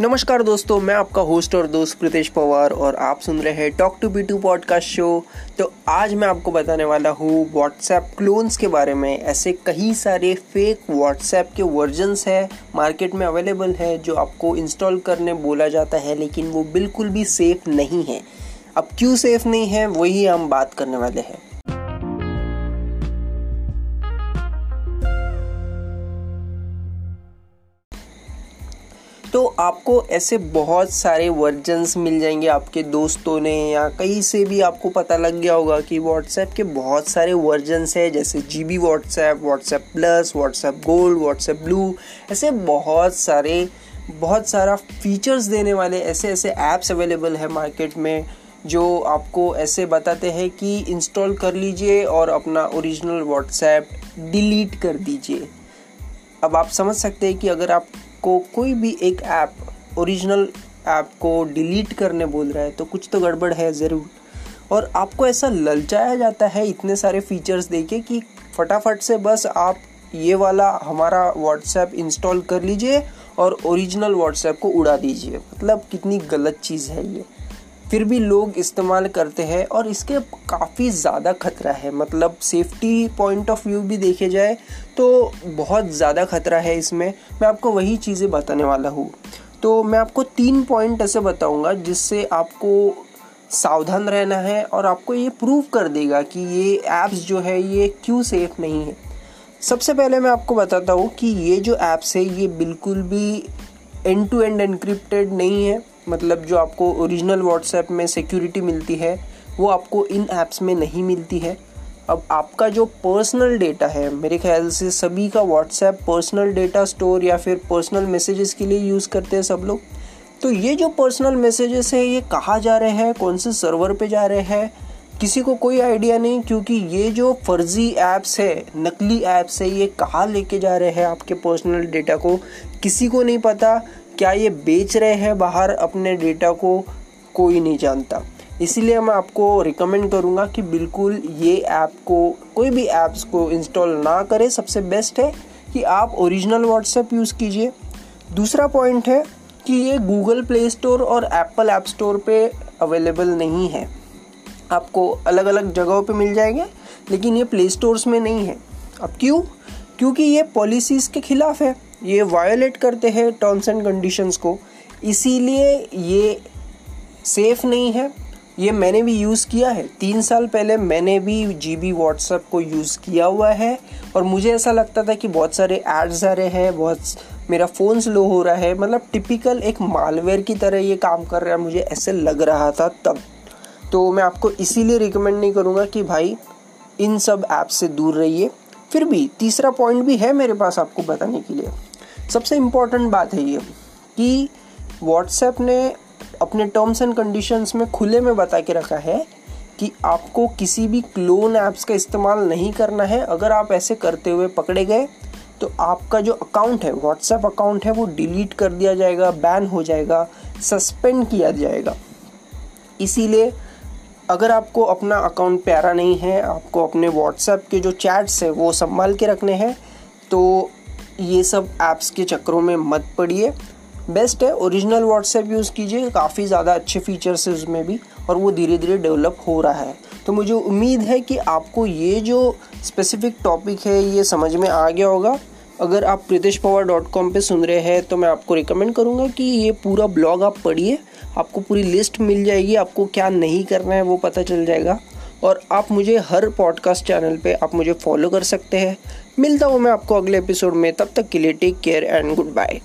नमस्कार दोस्तों, मैं आपका होस्ट और दोस्त प्रीतेश पवार और आप सुन रहे हैं talk to be two podcast show तो आज मैं आपको बताने वाला हूँ व्हाट्सएप क्लोन्स के बारे में। ऐसे कई सारे फेक व्हाट्सएप के वर्जन्स है मार्केट में अवेलेबल है, जो आपको इंस्टॉल करने बोला जाता है, लेकिन वो बिल्कुल भी सेफ़ नहीं है। अब क्यों सेफ़ नहीं है, वही हम बात करने वाले हैं। आपको ऐसे बहुत सारे वर्जन्स मिल जाएँगे आपके दोस्तों ने, या कहीं से भी आपको पता लग गया होगा कि व्हाट्सएप के बहुत सारे वर्जन्स हैं, जैसे G B WhatsApp WhatsApp plus WhatsApp gold WhatsApp blue ऐसे बहुत सारे, बहुत सारा फीचर्स देने वाले ऐसे ऐसे ऐप्स अवेलेबल है मार्केट में, जो आपको ऐसे बताते हैं कि इंस्टॉल कर लीजिए और अपना ओरिजिनल व्हाट्सएप डिलीट कर दीजिए। अब आप समझ सकते हैं कि अगर आप आपको कोई भी एक ऐप ओरिजिनल ऐप को डिलीट करने बोल रहा है तो कुछ तो गड़बड़ है ज़रूर। और आपको ऐसा ललचाया जाता है इतने सारे फीचर्स देके कि फटाफट से बस आप ये वाला हमारा व्हाट्सएप इंस्टॉल कर लीजिए और ओरिजिनल व्हाट्सएप को उड़ा दीजिए। मतलब कितनी गलत चीज़ है ये। फिर भी लोग इस्तेमाल करते हैं और इसके काफ़ी ज़्यादा खतरा है। मतलब सेफ्टी पॉइंट ऑफ़ व्यू भी देखे जाए तो बहुत ज़्यादा खतरा है इसमें। मैं आपको वही चीज़ें बताने वाला हूँ। तो मैं आपको तीन पॉइंट ऐसे बताऊँगा जिससे आपको सावधान रहना है और आपको ये प्रूव कर देगा कि ये ऐप्स जो है ये क्यों सेफ़ नहीं है। सबसे पहले मैं आपको बताता हूँ कि ये जो ऐप्स है, ये बिल्कुल भी एंड टू एंड एनक्रिप्टेड नहीं है। मतलब जो आपको ओरिजिनल व्हाट्सएप में सिक्योरिटी मिलती है, वो आपको इन ऐप्स में नहीं मिलती है। अब आपका जो पर्सनल डेटा है, मेरे ख्याल से सभी का व्हाट्सएप पर्सनल डेटा स्टोर या फिर पर्सनल मैसेजेस के लिए यूज़ करते हैं सब लोग। तो ये जो पर्सनल मैसेजेस है, ये कहाँ जा रहे हैं? कौन से सर्वर पे जा रहे हैं? किसी को कोई आइडिया नहीं, क्योंकि ये जो फर्जी ऐप्स है, नकली ऐप्स है, ये कहाँ लेके जा रहे हैं आपके पर्सनल डेटा को? किसी को नहीं पता। क्या ये बेच रहे हैं बाहर अपने डेटा को? कोई नहीं जानता। इसीलिए मैं आपको रिकमेंड करूँगा कि बिल्कुल ये ऐप को, कोई भी ऐप्स को इंस्टॉल ना करें। सबसे बेस्ट है कि आप ओरिजिनल व्हाट्सएप यूज़ कीजिए। दूसरा पॉइंट है कि ये गूगल प्ले स्टोर और एप्पल ऐप स्टोर पे अवेलेबल नहीं है। आपको अलग अलग जगहों पे मिल जाएँगे, लेकिन ये प्ले स्टोर्स में नहीं है। अब क्यों? क्योंकि ये पॉलिसीज़ के खिलाफ है। ये वायोलेट करते हैं टर्म्स एंड कंडीशंस को। इसीलिए ये सेफ़ नहीं है। ये मैंने भी यूज़ किया है। तीन साल पहले मैंने भी जी बी व्हाट्सएप को यूज़ किया हुआ है और मुझे ऐसा लगता था कि बहुत सारे एड्स आ रहे हैं, बहुत मेरा फ़ोन स्लो हो रहा है। मतलब टिपिकल एक मालवेयर की तरह ये काम कर रहा है। मुझे ऐसे लग रहा था तब। तो मैं आपको इसीलिए रिकमेंड नहीं करूँगा कि भाई इन सब ऐप से दूर रहिए। फिर भी तीसरा पॉइंट भी है मेरे पास आपको बताने के लिए। सबसे इंपॉर्टेंट बात है ये कि व्हाट्सएप ने अपने टर्म्स एंड कंडीशंस में खुले में बता के रखा है कि आपको किसी भी क्लोन ऐप्स का इस्तेमाल नहीं करना है। अगर आप ऐसे करते हुए पकड़े गए तो आपका जो अकाउंट है व्हाट्सएप अकाउंट है, वो डिलीट कर दिया जाएगा बैन हो जाएगा सस्पेंड किया जाएगा। इसीलिए अगर आपको अपना अकाउंट प्यारा नहीं है, आपको अपने व्हाट्सएप के जो चैट्स हैं, वो संभाल के रखने हैं तो ये सब ऐप्स के चक्करों में मत पड़िए। बेस्ट है ओरिजिनल व्हाट्सएप यूज़ कीजिए, काफ़ी ज़्यादा अच्छे फीचर्स है उसमें भी, और वो धीरे धीरे डेवलप हो रहा है। तो मुझे उम्मीद है कि आपको ये जो स्पेसिफिक टॉपिक है, ये समझ में आ गया होगा। अगर आप प्रीतेश पवार डॉट कॉम पर सुन रहे हैं तो मैं आपको रिकमेंड करूँगा कि ये पूरा ब्लॉग आप पढ़िए। आपको पूरी लिस्ट मिल जाएगी, आपको क्या नहीं करना है, वो पता चल जाएगा। और आप मुझे हर पॉडकास्ट चैनल पे आप मुझे फॉलो कर सकते हैं। मिलता हूँ मैं आपको अगले एपिसोड में। तब तक के लिए take care and good bye